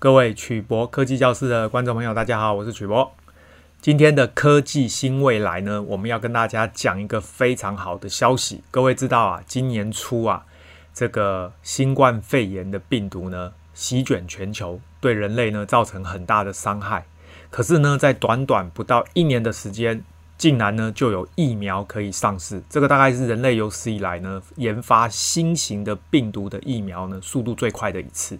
各位曲博科技教室的观众朋友，大家好，我是曲博。今天的科技新未来呢，我们要跟大家讲一个非常好的消息。各位知道啊，今年初啊，这个新冠肺炎的病毒呢，席卷全球，对人类呢造成很大的伤害。可是呢，在短短不到一年的时间，竟然呢就有疫苗可以上市。这个大概是人类有史以来呢研发新型的病毒的疫苗呢速度最快的一次。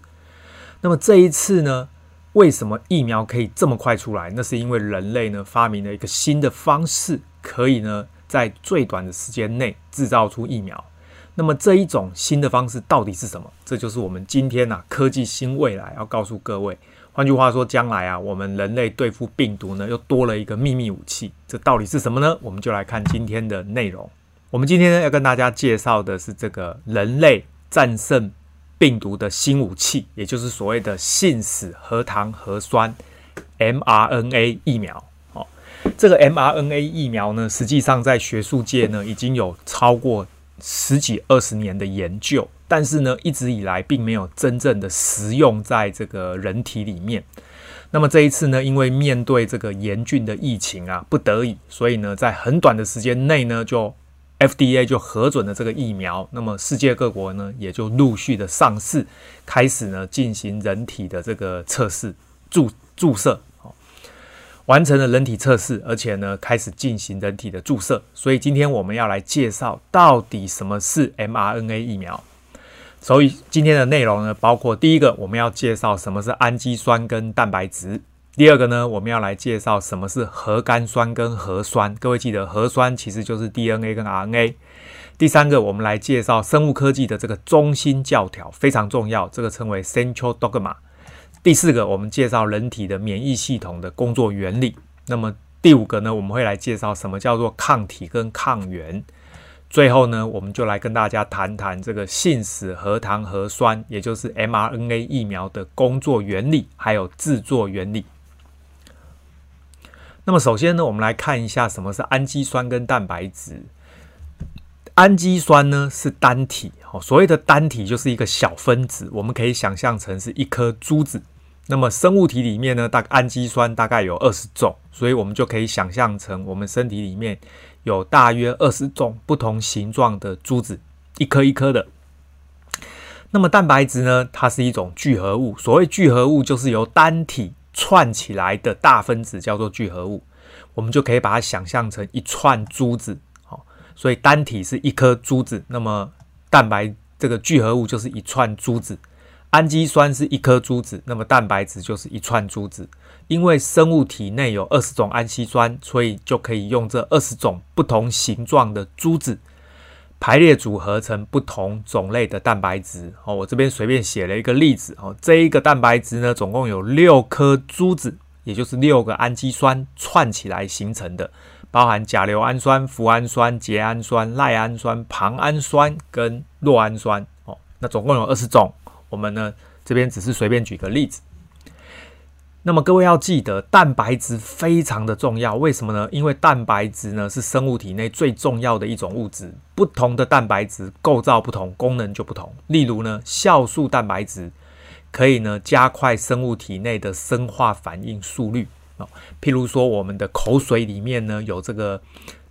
那么这一次呢，为什么疫苗可以这么快出来？那是因为人类呢发明了一个新的方式，可以呢在最短的时间内制造出疫苗。那么这一种新的方式到底是什么？这就是我们今天啊科技新未来要告诉各位。换句话说，将来啊我们人类对付病毒呢又多了一个秘密武器。这到底是什么呢？我们就来看今天的内容。我们今天呢要跟大家介绍的是这个人类战胜。病毒的新武器，也就是所谓的信使核糖核酸 mRNA 疫苗。哦，这个 mRNA 疫苗呢，实际上在学术界呢已经有超过十几二十年的研究，但是呢，一直以来并没有真正的实用在这个人体里面。那么这一次呢，因为面对这个严峻的疫情啊，不得已，所以呢，在很短的时间内呢，就 FDA 就核准了这个疫苗，那么世界各国呢也就陆续的上市，开始呢进行人体的这个测试注注射，完成了人体测试，而且呢开始进行人体的注射。所以今天我们要来介绍到底什么是 mRNA 疫苗。所以今天的内容呢，包括第一个我们要介绍什么是氨基酸跟蛋白质。第二个呢，我们要来介绍什么是核苷酸跟核酸。各位记得，核酸其实就是 DNA 跟 RNA。第三个，我们来介绍生物科技的这个中心教条，非常重要，这个称为 Central Dogma。第四个，我们介绍人体的免疫系统的工作原理。那么第五个呢，我们会来介绍什么叫做抗体跟抗原。最后呢，我们就来跟大家谈谈这个信使核糖核酸，也就是 mRNA 疫苗的工作原理，还有制作原理。那么首先呢，我们来看一下什么是氨基酸跟蛋白质。氨基酸呢是单体，哦所谓的单体就是一个小分子，我们可以想象成是一颗珠子。那么生物体里面呢，大氨基酸大概有二十种，所以我们就可以想象成我们身体里面有大约二十种不同形状的珠子，一颗一颗的。那么蛋白质呢，它是一种聚合物，所谓聚合物就是由单体。串起来的大分子叫做聚合物，我们就可以把它想象成一串珠子，好，所以单体是一颗珠子，那么蛋白这个聚合物就是一串珠子，氨基酸是一颗珠子，那么蛋白质就是一串珠子。因为生物体内有二十种氨基酸，所以就可以用这二十种不同形状的珠子。排列组合成不同种类的蛋白质。哦，我这边随便写了一个例子。哦，这一个蛋白质呢，总共有六颗珠子，也就是六个氨基酸串起来形成的，包含甲硫氨酸、脯氨酸、楝氨酸、赖氨酸、庞氨酸跟酪氨酸。哦，那总共有二十种，我们呢这边只是随便举个例子。那么各位要记得，蛋白质非常的重要，为什么呢？因为蛋白质呢是生物体内最重要的一种物质。不同的蛋白质构造不同，功能就不同。例如呢，酵素蛋白质可以呢加快生物体内的生化反应速率哦。譬如说，我们的口水里面呢有这个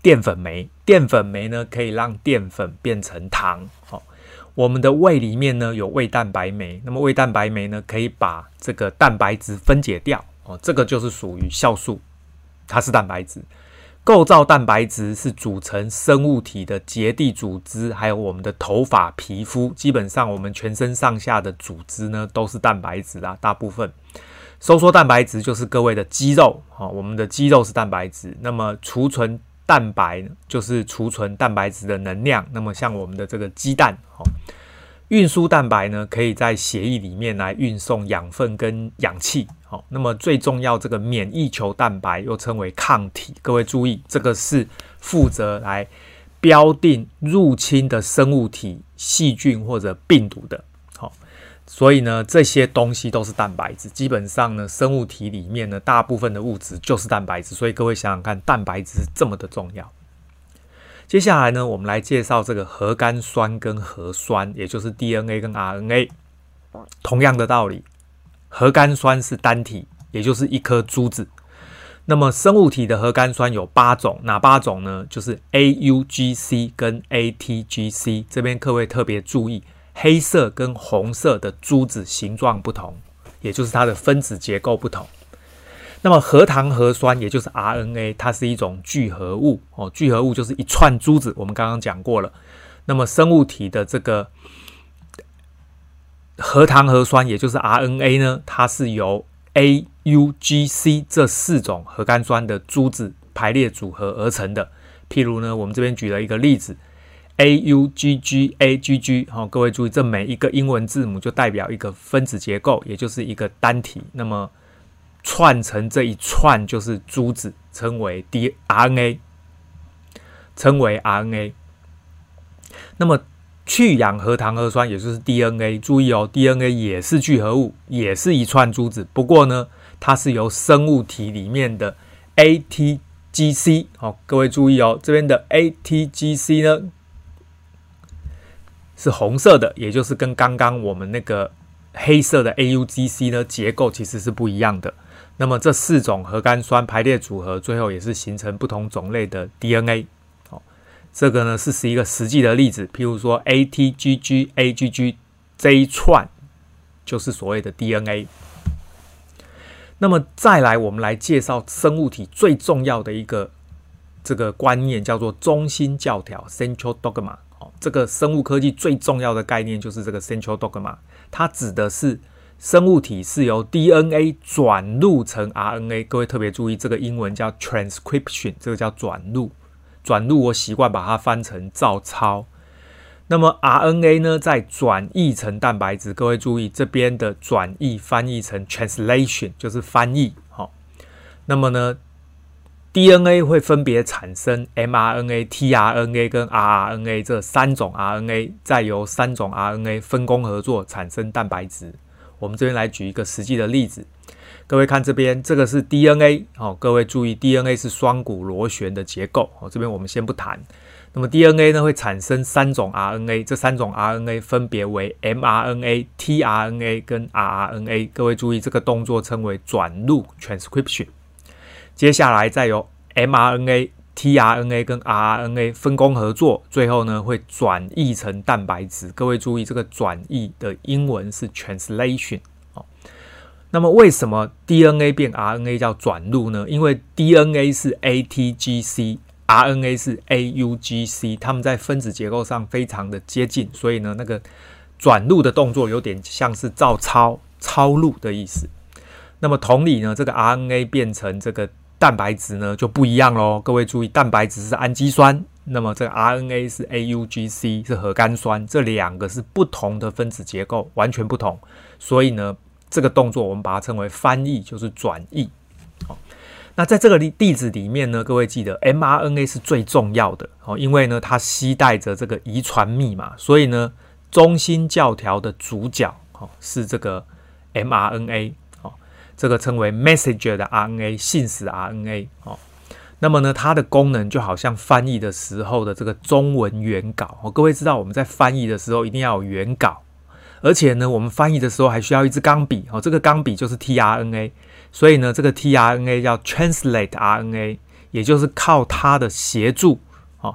淀粉酶，淀粉酶呢可以让淀粉变成糖。好。我们的胃里面呢有胃蛋白酶，那么胃蛋白酶呢可以把这个蛋白质分解掉哦，这个就是属于酵素，它是蛋白质。构造蛋白质是组成生物体的结缔组织，还有我们的头发、皮肤，基本上我们全身上下的组织呢都是蛋白质啦，大部分。收缩蛋白质就是各位的肌肉，哦，我们的肌肉是蛋白质。那么储存蛋白就是储存蛋白质的能量，那么像我们的这个鸡蛋，哦。运输蛋白呢，可以在血液里面来运送养分跟氧气。好，那么最重要，这个免疫球蛋白又称为抗体。各位注意，这个是负责来标定入侵的生物体、细菌或者病毒的。所以呢，这些东西都是蛋白质。基本上呢，生物体里面呢，大部分的物质就是蛋白质。所以各位想想看，蛋白质是这么的重要。接下来呢，我们来介绍这个核苷酸跟核酸，也就是 DNA 跟 RNA。同样的道理，核苷酸是单体，也就是一颗珠子。那么生物体的核苷酸有八种，哪八种呢？就是 AUGC 跟 ATGC。这边各位特别注意，黑色跟红色的珠子形状不同，也就是它的分子结构不同。那么核糖核酸也就是 RNA，它是一种聚合物哦，聚合物就是一串珠子。我们刚刚讲过了。那么生物体的这个核糖核酸，也就是 RNA 呢，它是由 A U G C 这四种核苷酸的珠子排列组合而成的。譬如呢，我们这边举了一个例子，A U G G A G G。好，各位注意，这每一个英文字母就代表一个分子结构，也就是一个单体。那么串成这一串就是珠子，称为 D R N A，称为 R N A。那么去氧核糖核酸也就是 DNA，注意哦，DNA 也是聚合物，也是一串珠子。不过呢，它是由生物体里面的 ATGC，好、哦，各位注意哦，这边的 ATGC 呢是红色的，也就是跟刚刚我们那个黑色的 AUGC 呢结构其实是不一样的。那么这四种核苷酸排列组合，最后也是形成不同种类的 DNA。这个呢是是一个实际的例子，譬如说 ATGG、AGG 这一串就是所谓的 DNA。那么再来，我们来介绍生物体最重要的一个这个观念，叫做中心教条 （Central Dogma）。哦，这个生物科技最重要的概念就是这个 Central Dogma，它指的是生物体是由 DNA 转录成 RNA。各位特别注意，这个英文叫 transcription，这个叫转录。转录，我习惯把它翻成照抄。那么 RNA 呢，再转译成蛋白质。各位注意，这边的转译翻译成 translation，就是翻译。好，那么呢，DNA 会分别产生 mRNA、tRNA 跟 rRNA 这三种 RNA，再由三种 RNA 分工合作产生蛋白质。我们这边来举一个实际的例子。各位看这边，这个是 DNA 哦。各位注意，DNA 是双股螺旋的结构哦。这边我们先不谈。那么 DNA 呢，会产生三种 RNA，这三种 RNA 分别为 mRNA、tRNA 跟 rRNA。各位注意，这个动作称为转录 （transcription）。接下来再由 mRNA、tRNA 跟 rRNA 分工合作，最后呢会转译成蛋白质。各位注意，这个转译的英文是 translation 哦。那么为什么 DNA 变 RNA 叫转录呢？因为 DNA 是 ATGC，RNA 是 AUGC，它们在分子结构上非常的接近，所以呢，那个转录的动作有点像是照抄、抄录的意思。那么同理呢，这个 RNA 变成这个蛋白质呢就不一样喽。各位注意，蛋白质是氨基酸，那么这个 RNA 是 AUGC，是核苷酸，这两个是不同的分子结构，完全不同，所以呢。这个动作我们把它称为翻译，就是转译。好，那在这个例子里面呢，各位记得 mRNA 是最重要的哦，因为呢它携带着这个遗传密码，所以呢中心教条的主角哦是这个 mRNA，这个称为 messenger 的 RNA，信使 RNA 哦。那么呢它的功能就好像翻译的时候的这个中文原稿哦，各位知道我们在翻译的时候一定要有原稿。而且呢，我们翻译的时候还需要一支钢笔哦，这个钢笔就是 tRNA，所以呢，这个 tRNA 叫 translate RNA，也就是靠它的协助哦，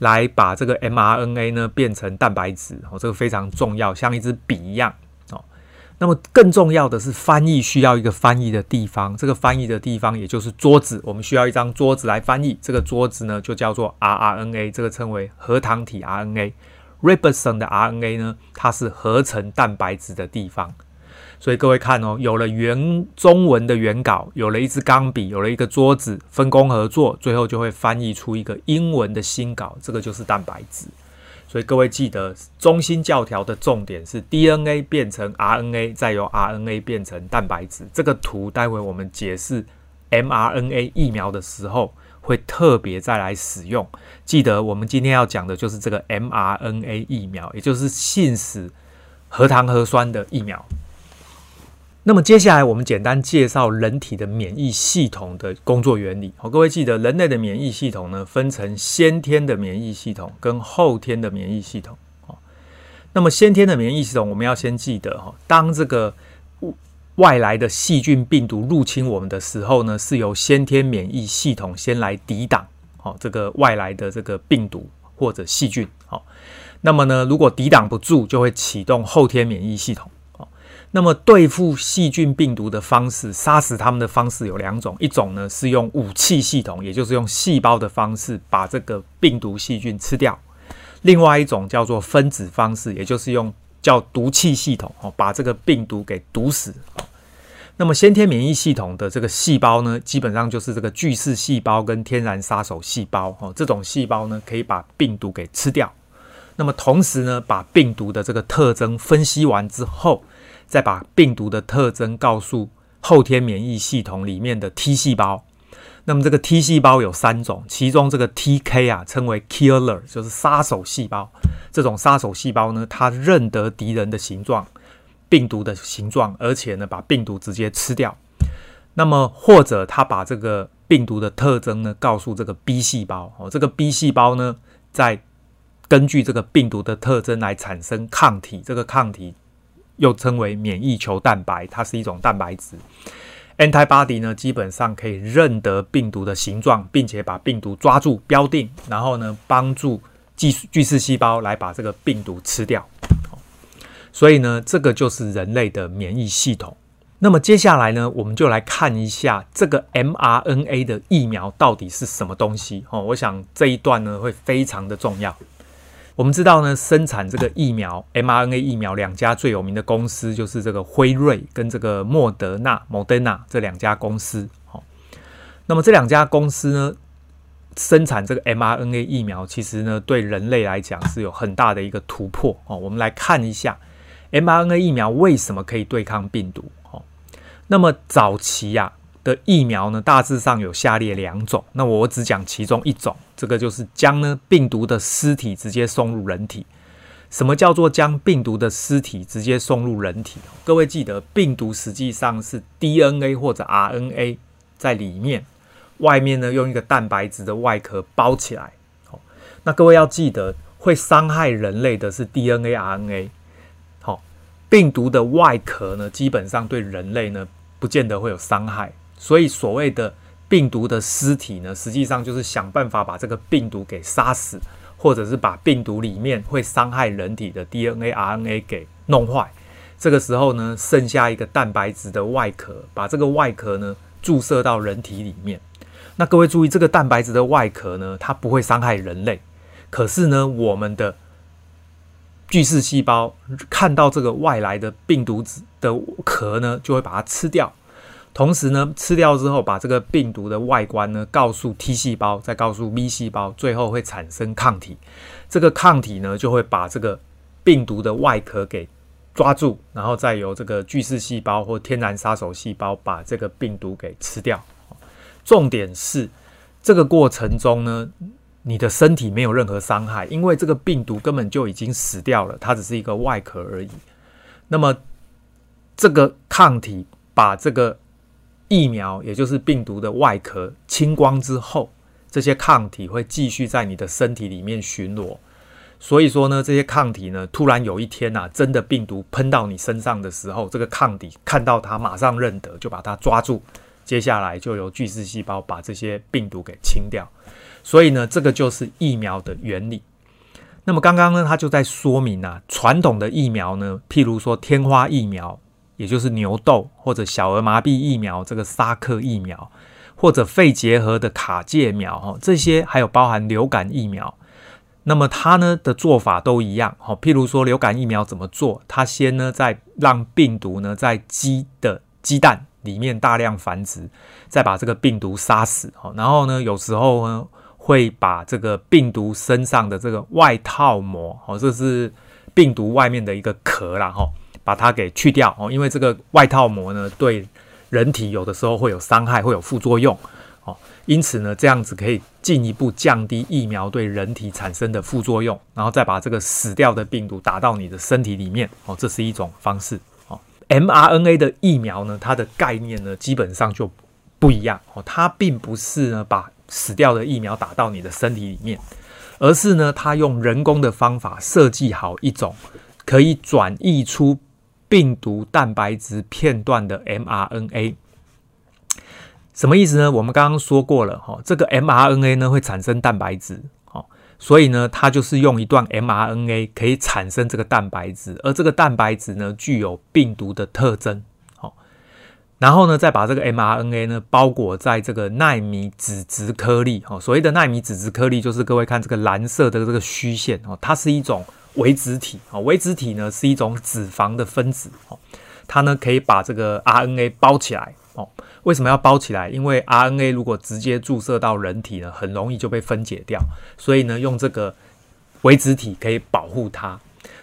来把这个 mRNA 呢变成蛋白质哦，这个非常重要，像一支笔一样。那么更重要的是，翻译需要一个翻译的地方，这个翻译的地方也就是桌子，我们需要一张桌子来翻译，这个桌子呢就叫做 rRNA，这个称为核糖体 RNA。Ribosome 的 RNA 呢，它是合成蛋白质的地方，所以各位看哦，有了原中文的原稿，有了一支钢笔，有了一个桌子，分工合作，最后就会翻译出一个英文的新稿，这个就是蛋白质。所以各位记得，中心教条的重点是 DNA 变成 RNA，再由 RNA 变成蛋白质。这个图待会我们解释 mRNA 疫苗的时候。会特别再来使用。记得我们今天要讲的就是这个 mRNA 疫苗，也就是信使核糖核酸的疫苗。那么接下来我们简单介绍人体的免疫系统的工作原理。好，各位记得人类的免疫系统呢，分成先天的免疫系统跟后天的免疫系统。那么先天的免疫系统，我们要先记得哈，当这个外来的细菌、病毒入侵我们的时候呢，是由先天免疫系统先来抵挡，好，这个外来的这个病毒或者细菌，好，那么呢，如果抵挡不住，就会启动后天免疫系统，那么对付细菌、病毒的方式，杀死它们的方式有两种，一种呢是用武器系统，也就是用细胞的方式把这个病毒、细菌吃掉，另外一种叫做分子方式，也就是用。叫毒气系统哦，把这个病毒给毒死。那么先天免疫系统的这个细胞呢，基本上就是这个巨噬细胞跟天然杀手细胞哦。这种细胞呢，可以把病毒给吃掉。那么同时呢，把病毒的这个特征分析完之后，再把病毒的特征告诉后天免疫系统里面的 T 细胞。那么这个 T 细胞有三种，其中这个 TK 啊称为 killer，就是杀手细胞。这种杀手细胞呢，它认得敌人的形状、病毒的形状，而且呢把病毒直接吃掉。那么或者它把这个病毒的特征呢告诉这个 B 细胞哦，这个 B 细胞呢再根据这个病毒的特征来产生抗体，这个抗体又称为免疫球蛋白，它是一种蛋白质。Antibody 呢，基本上可以认得病毒的形状，并且把病毒抓住、标定，然后呢，帮助巨巨噬细胞来把这个病毒吃掉。所以呢，这个就是人类的免疫系统。那么接下来呢，我们就来看一下这个 mRNA 的疫苗到底是什么东西。哦，我想这一段呢会非常的重要。我们知道呢，生产这个疫苗 mRNA 疫苗两家最有名的公司就是这个辉瑞跟这个莫德纳 Moderna 这两家公司。好，那么这两家公司呢，生产这个 mRNA 疫苗，其实呢对人类来讲是有很大的一个突破哦。我们来看一下 mRNA 疫苗为什么可以对抗病毒。哦，那么早期呀。的疫苗呢，大致上有下列两种。那我只讲其中一种，这个就是将呢病毒的尸体直接送入人体。什么叫做将病毒的尸体直接送入人体？各位记得，病毒实际上是 DNA 或者 RNA 在里面，外面呢用一个蛋白质的外壳包起来。好，那各位要记得，会伤害人类的是 DNA、RNA。好，病毒的外壳呢，基本上对人类呢，不见得会有伤害。所以，所谓的病毒的尸体呢，实际上就是想办法把这个病毒给杀死，或者是把病毒里面会伤害人体的 DNA、RNA 给弄坏。这个时候呢，剩下一个蛋白质的外壳，把这个外壳呢注射到人体里面。那各位注意，这个蛋白质的外壳呢，它不会伤害人类。可是呢，我们的巨噬细胞看到这个外来的病毒子的壳呢，就会把它吃掉。同时呢，吃掉之后，把这个病毒的外观呢告诉 T 细胞，再告诉 B 细胞，最后会产生抗体。这个抗体呢，就会把这个病毒的外壳给抓住，然后再由这个巨噬细胞或天然杀手细胞把这个病毒给吃掉。重点是这个过程中呢，你的身体没有任何伤害，因为这个病毒根本就已经死掉了，它只是一个外壳而已。那么这个抗体把这个疫苗也就是病毒的外壳清光之后，这些抗体会继续在你的身体里面巡逻。所以说呢，这些抗体呢，突然有一天呐、啊，真的病毒喷到你身上的时候，这个抗体看到它马上认得，就把它抓住。接下来就由巨噬细胞把这些病毒给清掉。所以呢，这个就是疫苗的原理。那么刚刚呢，他就在说明啊，传统的疫苗呢，譬如说天花疫苗。也就是牛痘或者小儿麻痹疫苗，这个沙克疫苗，或者肺结核的卡介苗，哈，这些还有包含流感疫苗。那么它呢的做法都一样，哈，譬如说流感疫苗怎么做？它先呢在让病毒呢在鸡的鸡蛋里面大量繁殖，再把这个病毒杀死，哈，然后呢有时候呢会把这个病毒身上的这个外套膜，哦，这是病毒外面的一个壳啦，哈。把它给去掉哦，因为这个外套膜呢，对人体有的时候会有伤害，会有副作用哦。因此呢，这样子可以进一步降低疫苗对人体产生的副作用，然后再把这个死掉的病毒打到你的身体里面哦，这是一种方式哦。mRNA 的疫苗呢，它的概念呢，基本上就不一样哦，它并不是呢把死掉的疫苗打到你的身体里面，而是呢，它用人工的方法设计好一种可以转译出。病毒蛋白质片段的 mRNA。什么意思呢？我们刚刚说过了，哈，这个 mRNA 呢会产生蛋白质，哦，所以呢，它就是用一段 mRNA 可以产生这个蛋白质，而这个蛋白质呢具有病毒的特征，好，然后呢，再把这个 mRNA 呢包裹在这个奈米脂质颗粒，哦，所谓的奈米脂质颗粒就是各位看这个蓝色的这个虚线，哦，它是一种微脂体，哦，微脂体呢是一种脂肪的分子，哦，它呢可以把这个 RNA 包起来，哦。为什么要包起来？因为 RNA 如果直接注射到人体呢，很容易就被分解掉。所以呢，用这个微脂体可以保护它。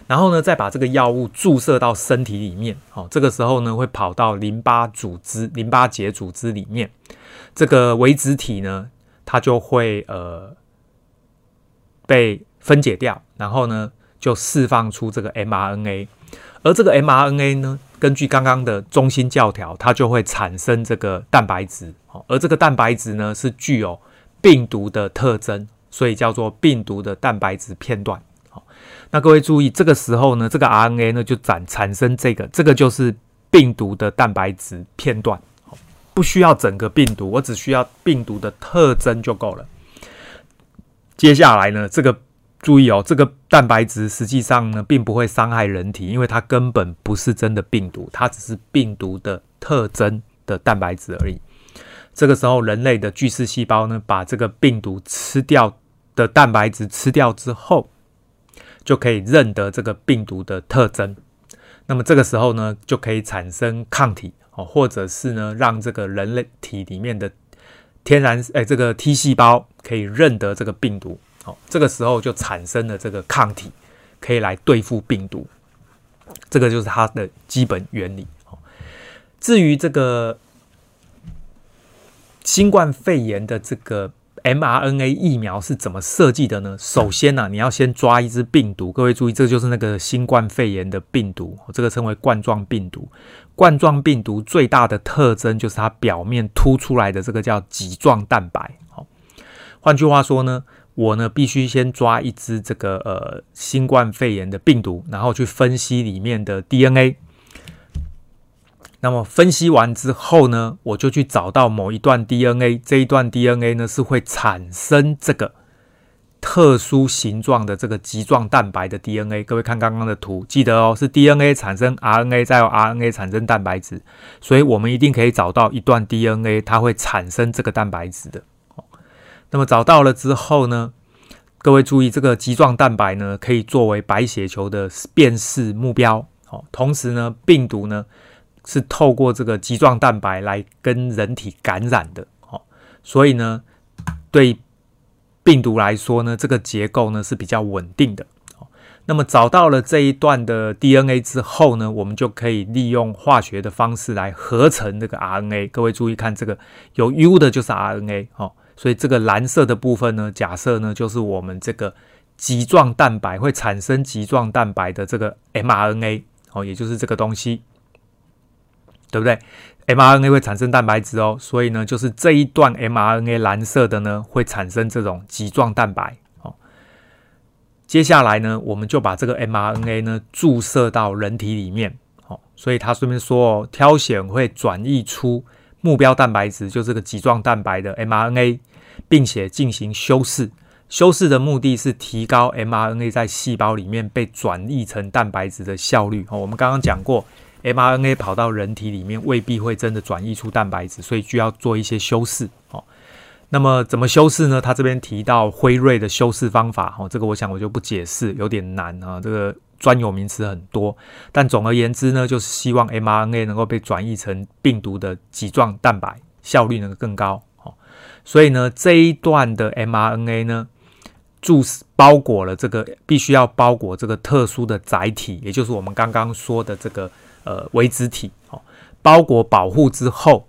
然后呢，再把这个药物注射到身体里面。哦，这个时候呢，会跑到淋巴组织、淋巴结组织里面。这个微脂体呢，它就会呃被分解掉，然后呢，就释放出这个 mRNA。而这个 mRNA 呢，根据刚刚的中心教条，它就会产生这个蛋白质。而这个蛋白质呢，是具有病毒的特征，所以叫做病毒的蛋白质片段。那各位注意，这个时候呢，这个 RNA 呢就产产生这个，这个就是病毒的蛋白质片段。不需要整个病毒，我只需要病毒的特征就够了。接下来呢，这个。注意哦，这个蛋白质实际上呢，并不会伤害人体，因为它根本不是真的病毒，它只是病毒的特征的蛋白质而已。这个时候，人类的巨噬细胞呢，把这个病毒吃掉的蛋白质吃掉之后，就可以认得这个病毒的特征。那么这个时候呢，就可以产生抗体哦，或者是呢，让这个人类体里面的天然哎这个 T 细胞可以认得这个病毒。好，这个时候就产生了这个抗体，可以来对付病毒。这个就是它的基本原理。至于这个新冠肺炎的这个 mRNA 疫苗是怎么设计的呢？首先呢、你要先抓一只病毒。各位注意，这就是那个新冠肺炎的病毒，这个称为冠状病毒。冠状病毒最大的特征就是它表面凸出来的这个叫棘状蛋白。换句话说呢。我呢，必须先抓一只这个呃新冠肺炎的病毒，然后去分析里面的 DNA。那么分析完之后呢，我就去找到某一段 DNA，这一段 DNA 呢是会产生这个特殊形状的这个棘状蛋白的 DNA。各位看刚刚的图，记得哦，是 DNA 产生 RNA，再由 RNA 产生蛋白质，所以我们一定可以找到一段 DNA，它会产生这个蛋白质的。那么找到了之后呢，各位注意，这个棘状蛋白呢，可以作为白血球的辨识目标。好，同时呢，病毒呢是透过这个棘状蛋白来跟人体感染的。好，所以呢，对病毒来说呢，这个结构呢是比较稳定的。好，那么找到了这一段的 DNA 之后呢，我们就可以利用化学的方式来合成这个 RNA。各位注意看，这个有 U 的就是 RNA。哦。所以这个蓝色的部分呢，假设呢就是我们这个棘状蛋白会产生棘状蛋白的这个 mRNA 哦，也就是这个东西，对不对？mRNA 会产生蛋白质哦，所以呢就是这一段 mRNA 蓝色的呢会产生这种棘状蛋白哦。接下来呢，我们就把这个 mRNA 呢注射到人体里面哦，所以他顺便说哦，挑选会转移出。目标蛋白质就是这个棘状蛋白的 mRNA，并且进行修饰。修饰的目的是提高 mRNA 在细胞里面被转译成蛋白质的效率。哦，我们刚刚讲过，mRNA 跑到人体里面未必会真的转译出蛋白质，所以需要做一些修饰。哦，那么怎么修饰呢？他这边提到辉瑞的修饰方法。哦，这个我想我就不解释，有点难啊。这个。专有名词很多，但总而言之呢，就是希望 mRNA 能够被转译成病毒的棘状蛋白，效率能够更高。哦所以呢，这一段的 mRNA 呢，注包裹了这个必须要包裹这个特殊的载体，也就是我们刚刚说的这个呃微脂体。哦包裹保护之后，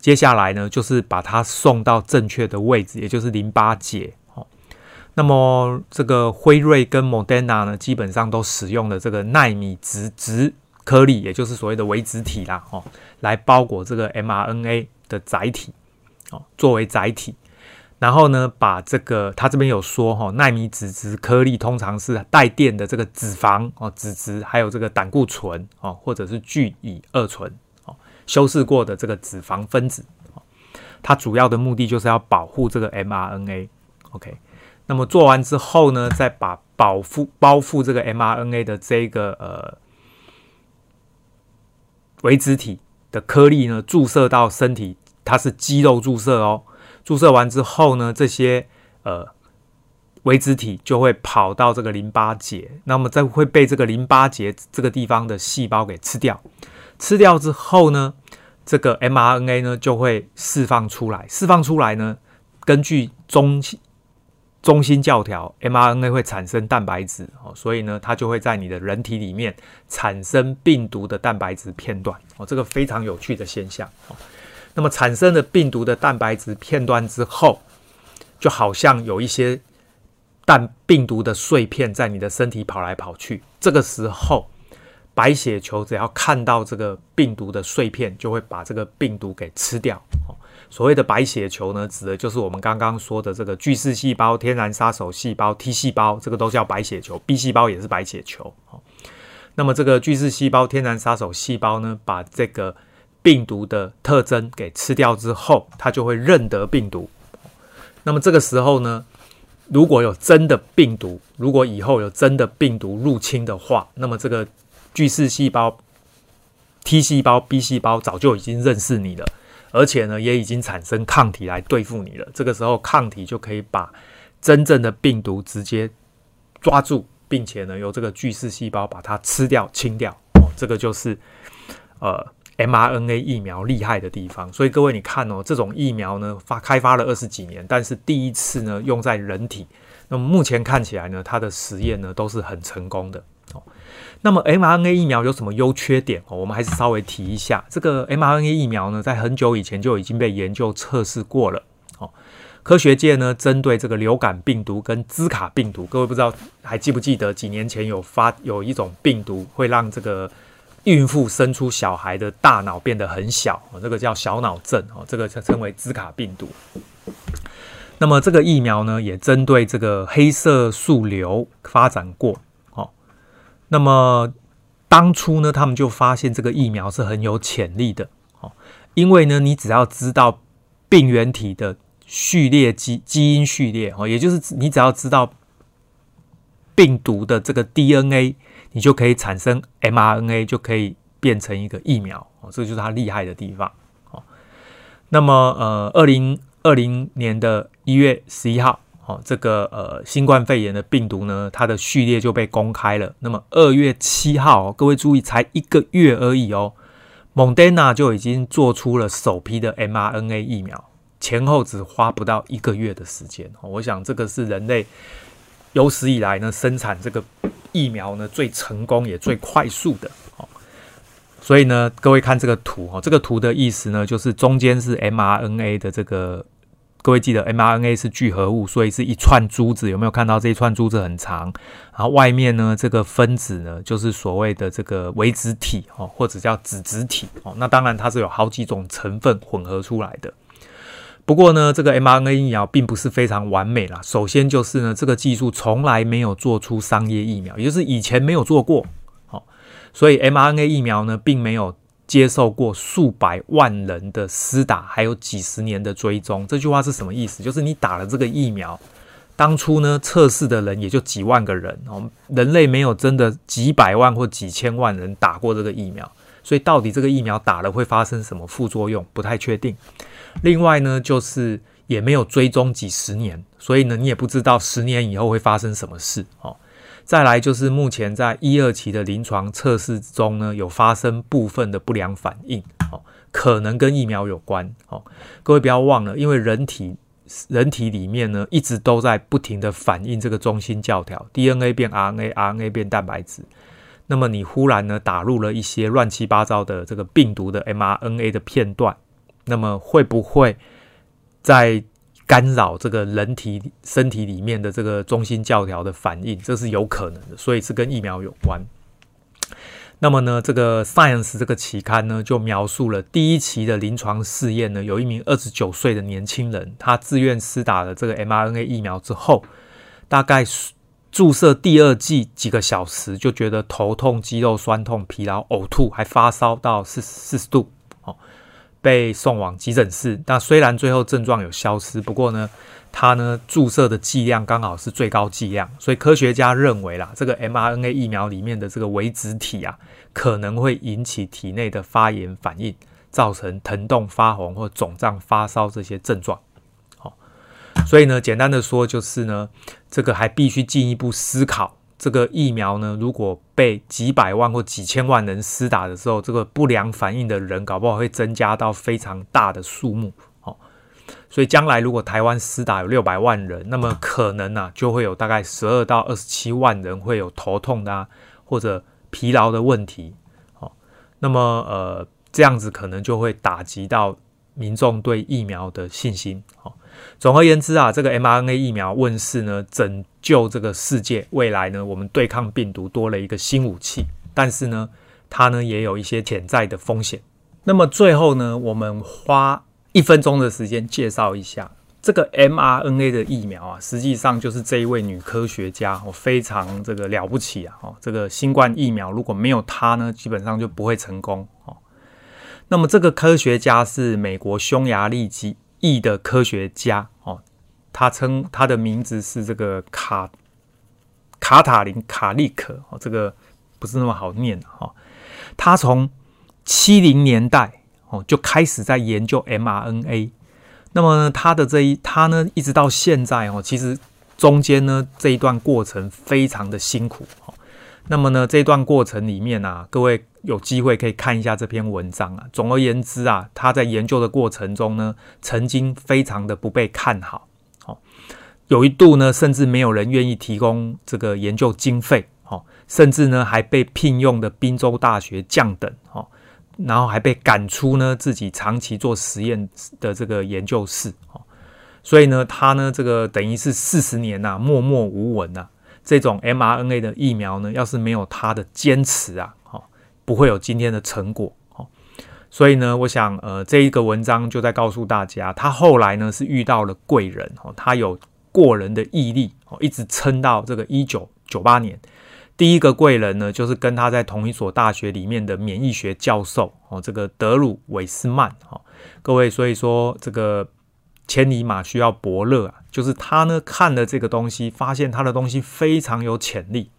接下来呢，就是把它送到正确的位置，也就是淋巴结。那么，这个辉瑞跟 Moderna 呢，基本上都使用了这个奈米脂质颗粒，也就是所谓的微脂体啦，哦来包裹这个 mRNA 的载体，哦作为载体。然后呢，把这个他这边有说哈，奈米脂质颗粒通常是带电的这个脂肪哦，脂质还有这个胆固醇哦，或者是聚乙二醇哦，修饰过的这个脂肪分子哦，它主要的目的就是要保护这个 mRNA。OK，那么做完之后呢，再把保护包覆这个 mRNA 的这个呃微子体的颗粒呢，注射到身体，它是肌肉注射哦。注射完之后呢，这些呃微子体就会跑到这个淋巴结，那么再会被这个淋巴结这个地方的细胞给吃掉。吃掉之后呢，这个 mRNA 呢就会释放出来。释放出来呢，根据中中心教条，mRNA 会产生蛋白质哦，所以呢，它就会在你的人体里面产生病毒的蛋白质片段哦，这个非常有趣的现象哦。那么产生了病毒的蛋白质片段之后，就好像有一些蛋病毒的碎片在你的身体跑来跑去。这个时候，白血球只要看到这个病毒的碎片，就会把这个病毒给吃掉。所谓的白血球呢，指的就是我们刚刚说的这个巨噬细胞、天然杀手细胞、T 细胞，这个都叫白血球。B 细胞也是白血球。那么这个巨噬细胞、天然杀手细胞呢，把这个病毒的特征给吃掉之后，它就会认得病毒。那么这个时候呢，如果有真的病毒，如果以后有真的病毒入侵的话，那么这个巨噬细胞、T 细胞、B 细胞早就已经认识你了，而且呢，也已经产生抗体来对付你了。这个时候，抗体就可以把真正的病毒直接抓住，并且呢，由这个巨噬细胞把它吃掉、清掉。哦，这个就是呃。mRNA 疫苗厉害的地方，所以各位你看哦，这种疫苗呢发开发了二十几年，但是第一次呢用在人体，那么目前看起来呢，它的实验呢都是很成功的哦。那么 mRNA 疫苗有什么优缺点哦？我们还是稍微提一下，这个 mRNA 疫苗呢，在很久以前就已经被研究测试过了哦。科学界呢针对这个流感病毒跟兹卡病毒，各位不知道还记不记得几年前有发有一种病毒会让这个。孕妇生出小孩的大脑变得很小，这个叫小脑症哦，这个称为兹卡病毒。那么这个疫苗呢，也针对这个黑色素瘤发展过。那么当初呢，他们就发现这个疫苗是很有潜力的哦，因为呢，你只要知道病原体的序列基基因序列哦，也就是你只要知道病毒的这个 DNA。你就可以产生 mRNA，就可以变成一个疫苗哦，这就是它厉害的地方哦。那么呃，二零二零年的一月十一号哦，这个呃新冠肺炎的病毒呢，它的序列就被公开了。那么二月七号，各位注意，才一个月而已哦，Moderna 就已经做出了首批的 mRNA 疫苗，前后只花不到一个月的时间哦。我想这个是人类有史以来呢生产这个。疫苗呢，最成功也最快速的，所以呢，各位看这个图哦，这个图的意思呢，就是中间是 mRNA 的这个，各位记得 mRNA 是聚合物，所以是一串珠子，有没有看到这一串珠子很长？然后外面呢，这个分子呢，就是所谓的这个微子体哦，或者叫子质体哦，那当然它是有好几种成分混合出来的。不过呢，这个 mRNA 疫苗并不是非常完美啦。首先就是呢，这个技术从来没有做出商业疫苗，也就是以前没有做过。好，所以 mRNA 疫苗呢，并没有接受过数百万人的施打，还有几十年的追踪。这句话是什么意思？就是你打了这个疫苗，当初呢测试的人也就几万个人哦，人类没有真的几百万或几千万人打过这个疫苗，所以到底这个疫苗打了会发生什么副作用，不太确定。另外呢，就是也没有追踪几十年，所以呢，你也不知道十年以后会发生什么事哦。再来就是目前在一二期的临床测试中呢，有发生部分的不良反应哦，可能跟疫苗有关哦。各位不要忘了，因为人体人体里面呢，一直都在不停的反应这个中心教条，DNA 变 RNA，RNA 变蛋白质。那么你忽然呢，打入了一些乱七八糟的这个病毒的 mRNA 的片段。那么会不会在干扰这个人体身体里面的这个中心教条的反应？这是有可能的，所以是跟疫苗有关。那么呢，这个 Science 这个期刊呢，就描述了第一期的临床试验呢，有一名二十九岁的年轻人，他自愿施打了这个 mRNA 疫苗之后，大概注射第二剂几个小时，就觉得头痛、肌肉酸痛、疲劳、呕吐，还发烧到四四十度，被送往急诊室。那虽然最后症状有消失，不过呢，他呢注射的剂量刚好是最高剂量，所以科学家认为啦，这个 mRNA 疫苗里面的这个微质体啊。可能会引起体内的发炎反应，造成疼痛、发红或肿胀、发烧这些症状。好，所以呢，简单的说就是呢，这个还必须进一步思考，这个疫苗呢，如果被几百万或几千万人施打的时候，这个不良反应的人搞不好会增加到非常大的数目。哦，所以将来如果台湾施打有六百万人，那么可能呢、啊，就会有大概十二到二十七万人会有头痛的啊，或者。疲劳的问题，哦，那么呃，这样子可能就会打击到民众对疫苗的信心。好，总而言之啊，这个 mRNA 疫苗问世呢，拯救这个世界，未来呢，我们对抗病毒多了一个新武器。但是呢，它呢也有一些潜在的风险。那么最后呢，我们花一分钟的时间介绍一下。这个 mRNA 的疫苗啊，实际上就是这一位女科学家哦，非常这个了不起啊！哦，这个新冠疫苗如果没有她呢，基本上就不会成功哦。那么这个科学家是美国匈牙利籍裔的科学家哦，他称他的名字是这个卡卡塔林卡利克哦，这个不是那么好念哈。他从七零年代哦就开始在研究 mRNA。那么呢，他的这一他呢，一直到现在哦，其实中间呢这一段过程非常的辛苦。那么呢，这段过程里面啊，各位有机会可以看一下这篇文章啊。总而言之啊，他在研究的过程中呢，曾经非常的不被看好哦，有一度呢，甚至没有人愿意提供这个研究经费哦，甚至呢还被聘用的宾州大学降等哦。然后还被赶出呢自己长期做实验的这个研究室哦，所以呢，他呢这个等于是四十年呐默默无闻呐。这种 mRNA 的疫苗呢，要是没有他的坚持啊，哦，不会有今天的成果。所以呢，我想呃这一个文章就在告诉大家，他后来呢是遇到了贵人哦，他有过人的毅力哦，一直撑到这个一九九八年。第一个贵人呢，就是跟他在同一所大学里面的免疫学教授哦，这个德鲁韦斯曼哈，各位，所以说这个千里马需要伯乐啊，就是他呢看了这个东西，发现他的东西非常有潜力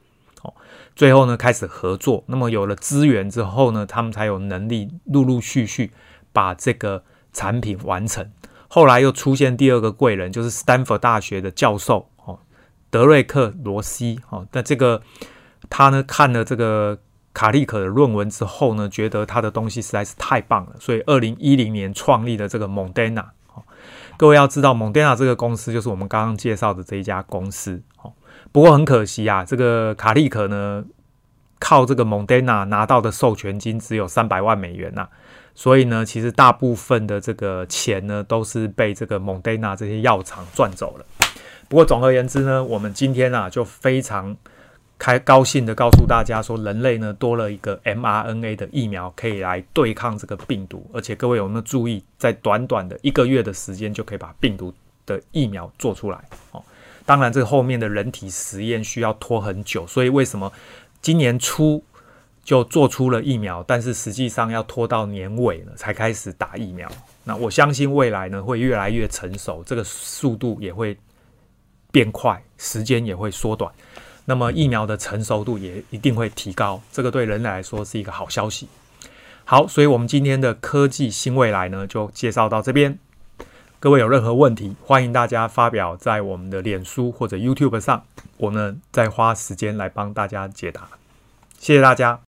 哦，最后呢开始合作，那么有了资源之后呢，他们才有能力陆陆续续把这个产品完成。后来又出现第二个贵人，就是斯坦福大学的教授哦，德瑞克罗西哦，但这个。他呢看了这个卡利可的论文之后呢，觉得他的东西实在是太棒了，所以二零一零年创立了这个蒙德纳。各位要知道，蒙迪纳这个公司就是我们刚刚介绍的这一家公司。哦不过很可惜啊，这个卡利可呢靠这个蒙迪纳拿到的授权金只有三百万美元呐，所以呢，其实大部分的这个钱呢都是被这个蒙迪纳这些药厂赚走了。不过总而言之呢，我们今天啊就非常。开高兴的告诉大家说，人类呢多了一个 mRNA 的疫苗可以来对抗这个病毒，而且各位有没有注意，在短短的一个月的时间就可以把病毒的疫苗做出来？哦，当然这后面的人体实验需要拖很久，所以为什么今年初就做出了疫苗，但是实际上要拖到年尾了才开始打疫苗？那我相信未来呢会越来越成熟，这个速度也会变快，时间也会缩短。那么疫苗的成熟度也一定会提高，这个对人类来说是一个好消息。好，所以我们今天的科技新未来呢，就介绍到这边。各位有任何问题，欢迎大家发表在我们的脸书或者 YouTube 上，我们再花时间来帮大家解答。谢谢大家。